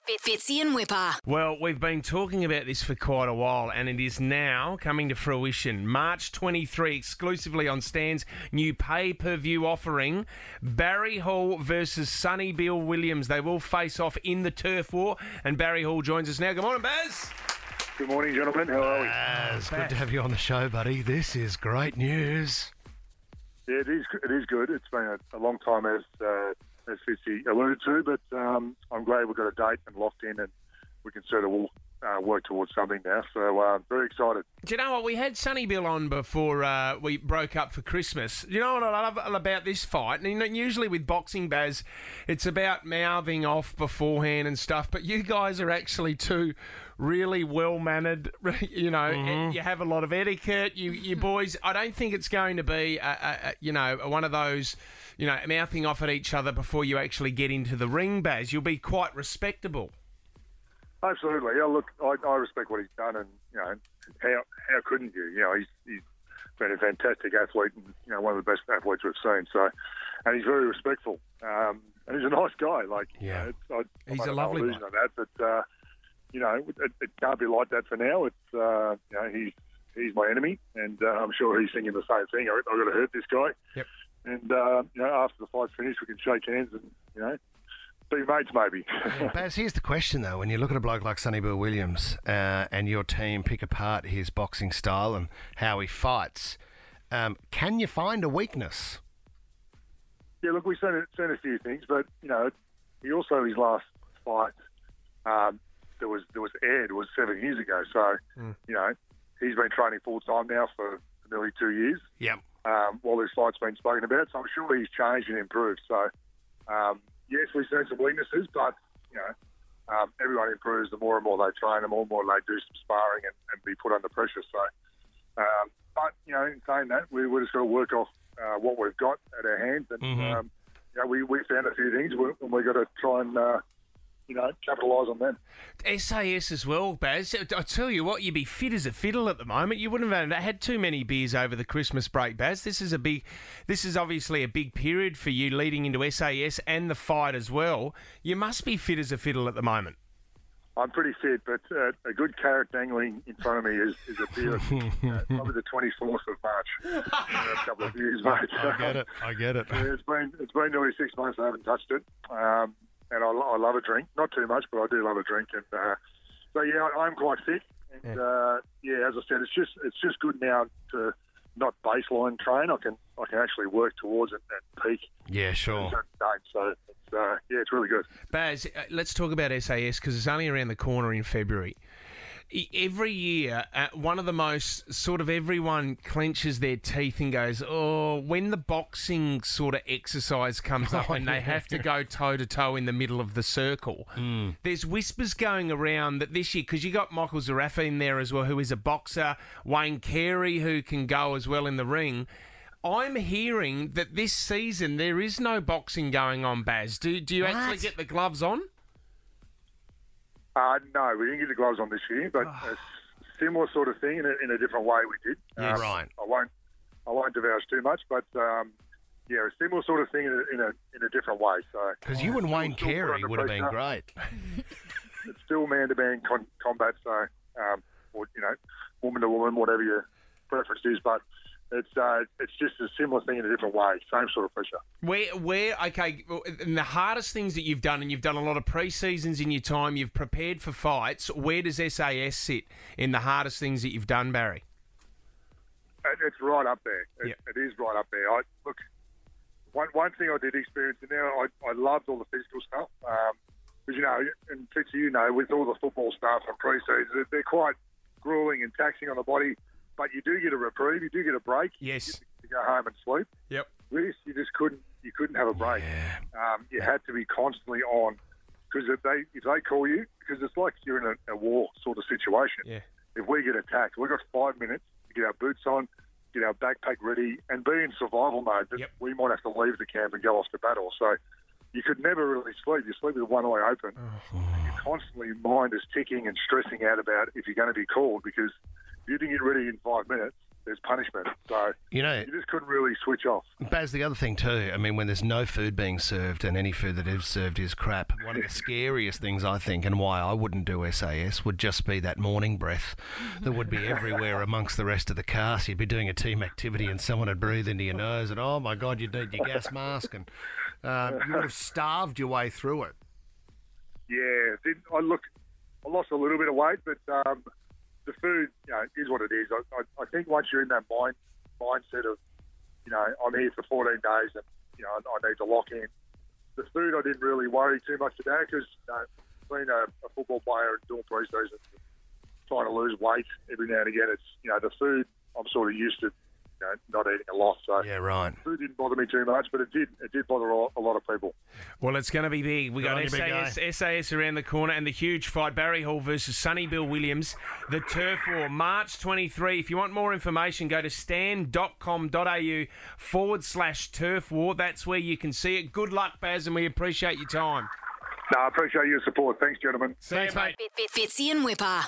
Fitzy and Wippa. Well, we've been talking about this for quite a while, and it is now coming to fruition. March 23, exclusively on Stan's new pay per view offering Barry Hall versus Sonny Bill Williams. They will face off in the turf war, and Barry Hall joins us now. Good morning, Baz. Good morning, gentlemen. How are we? It's good to have you on the show, buddy. This is great news. Yeah, it is. It is good. It's been a, a long time, as uh, as Fitzy alluded to, but um, I'm glad we've got a date and locked in, and we can sort of all uh, work towards something now. So uh, very excited. Do you know what? We had Sonny Bill on before uh, we broke up for Christmas. Do You know what I love about this fight? And you know, usually with boxing, Baz, it's about mouthing off beforehand and stuff, but you guys are actually two really well mannered. You know, you have a lot of etiquette. You, you boys, I don't think it's going to be, a, a, a, you know, one of those, you know, mouthing off at each other before you actually get into the ring, Baz. You'll be quite respectable. Absolutely. Yeah, look, I, I respect what he's done, and you know, how how couldn't you? You know, he's he's been a fantastic athlete, and you know, one of the best athletes we've seen. So, and he's very respectful, um, and he's a nice guy. Like, you Yeah. know, it's, I, He's I a lovely of that, but uh, you know, it, it can't be like that for now. It's uh, you know, he's he's my enemy, and uh, I'm sure he's thinking the same thing. I, I've got to hurt this guy. Yep. And uh, you know, after the fight's finished, we can shake hands and you know, be mates maybe. Baz, here's the question though: When you look at a bloke like Sonny Bill Williams uh, and your team pick apart his boxing style and how he fights, um, can you find a weakness? Yeah, look, we've seen, seen a few things, but you know, he also his last fight um, that was that was aired was seven years ago. So you know, he's been training full time now for nearly two years. Yep. Um, while this fight's been spoken about, so I'm sure he's changed and improved. So um, yes, we've seen some weaknesses, but you know, um, everyone improves the more and more they train, the more and more they do some sparring and, and be put under pressure. So, um, but you know, in saying that, we we just got to work off uh, what we've got at our hands, and um, you know, we we found a few things, and we got to try and uh, you know capitalise on them. SAS as well, Baz. I tell you what, you'd be fit as a fiddle at the moment. You wouldn't have had too many beers over the Christmas break, Baz. This is a big, this is obviously a big period for you leading into SAS and the fight as well. You must be fit as a fiddle at the moment. I'm pretty fit, but uh, a good carrot dangling in front of me is, is a beer. uh, probably the 24th of March. in a couple of years, mate. I get it. I get it. Yeah, it's been it's been nearly six months. I haven't touched it, um, and I, I love a drink. Not too much, but I do love a drink. And uh, so yeah, I, I'm quite fit. And yeah. Uh, yeah, as I said, it's just it's just good now to not baseline train. I can I can actually work towards it at peak. Yeah, sure. So it's, uh, yeah, it's really good. Baz, uh, let's talk about SAS because it's only around the corner in February. Every year, uh, one of the most sort of everyone clenches their teeth and goes, "Oh!" When the boxing sort of exercise comes up and they have to go toe to toe in the middle of the circle, there's whispers going around that this year because you got Michael Zerafa in there as well, who is a boxer, Wayne Carey who can go as well in the ring. I'm hearing that this season there is no boxing going on, Baz. Do, do you actually get the gloves on? Uh, no, we didn't get the gloves on this year, but a similar sort of thing in a, in a different way we did. Yeah, Um, right. I won't I won't divulge too much, but um, yeah, a similar sort of thing in a in a, in a different way. So Because you and Wayne Carey would have been great. it's still man to man combat. So um, or you know, woman to woman, whatever your preference is, but. It's uh, it's just a similar thing in a different way, same sort of pressure. Where, where, okay, and the hardest things that you've done, and you've done a lot of pre seasons in your time, you've prepared for fights. Where does SAS sit in the hardest things that you've done, Barry? It- It's right up there. It, Yep. it is right up there. I look. One one thing I did experience in there, I, I loved all the physical stuff. Because you know, and Fitz, you know, with all the football stuff and pre-season, they're- they're quite grueling and taxing on the body. But you do get a reprieve. You do get a break. Yes. To go home and sleep. Yep. This, you just couldn't. You couldn't have a break. Um, you had to be constantly on. Because if they if they call you, because it's like you're in a, a war sort of situation Yeah. if we get attacked, we've got five minutes to get our boots on, get our backpack ready, and be in survival mode. That Yep. we might have to leave the camp and go off to battle. So you could never really sleep. You sleep with one eye open. Oh. Your constantly mind is ticking and stressing out about if you're going to be called because you didn't get ready in five minutes, there's punishment. So You know, you just couldn't really switch off. Baz, the other thing too, I mean, when there's no food being served and any food that is served is crap, one of the scariest things I think and why I wouldn't do SAS would just be that morning breath that would be everywhere amongst the rest of the cast. You'd be doing a team activity and someone would breathe into your nose and oh my God, you'd need your gas mask and uh, you would have starved your way through it. Yeah, I look, I lost a little bit of weight, but um, the food, you know, is what it is. I, I, I think once you're in that mind mindset of, you know, I'm here for 14 days and you know I, I need to lock in. The food, I didn't really worry too much about because you know, being a, a football player and doing pre-season, trying to lose weight every now and again, it's you know the food. I'm sort of used to, know, not eating a lot, so Yeah, right. food didn't bother me too much, but it did. It did bother a lot, a lot of people. Well, it's going to be big. We Good got on you, big SAS, SAS around the corner and the huge fight Barry Hall versus Sonny Bill Williams. The Turf War, March 23. If you want more information, go to stan.com.au forward slash Turf War. That's where you can see it. Good luck, Baz, and we appreciate your time. No, I appreciate your support. Thanks, gentlemen. See you, mate. Fitzy and Wippa.